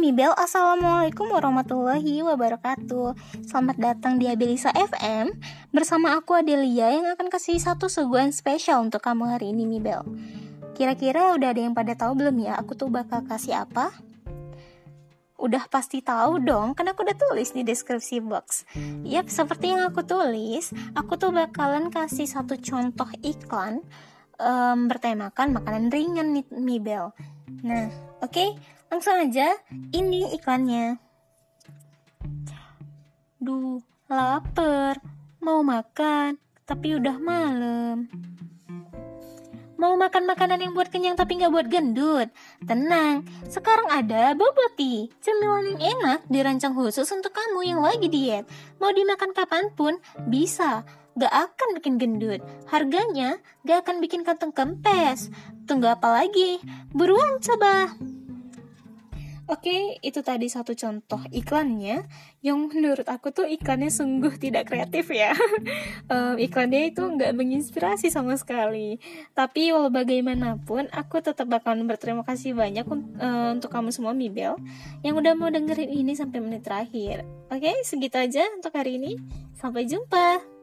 Mibel, Assalamualaikum warahmatullahi wabarakatuh. Selamat datang di Abilisa FM Bersama aku Adelia yang akan kasih satu suguhan spesial untuk kamu hari ini Mibel. Kira-kira udah ada yang pada tahu belum ya aku tuh bakal kasih apa? Udah pasti tahu dong, karena aku udah tulis di deskripsi box. Yap, seperti yang aku tulis Aku tuh bakalan kasih satu contoh iklan um, Bertemakan makanan ringan nih Mibel Nah, oke okay? Langsung aja, ini iklannya. Duh, lapar. Mau makan, tapi udah malam. Mau makan makanan yang buat kenyang tapi nggak buat gendut? Tenang, sekarang ada Boboti, cemilan yang enak dirancang khusus untuk kamu yang lagi diet. Mau dimakan kapan pun, bisa. Gak akan bikin gendut. Harganya gak akan bikin kantong kempes. Tunggu apa lagi? Buruan coba! Oke, itu tadi satu contoh iklannya yang menurut aku tuh iklannya sungguh tidak kreatif ya. um, iklannya itu nggak menginspirasi sama sekali. Tapi walau bagaimanapun, aku tetap bakalan berterima kasih banyak uh, untuk kamu semua Mibel yang udah mau dengerin ini sampai menit terakhir. Oke, segitu aja untuk hari ini. Sampai jumpa.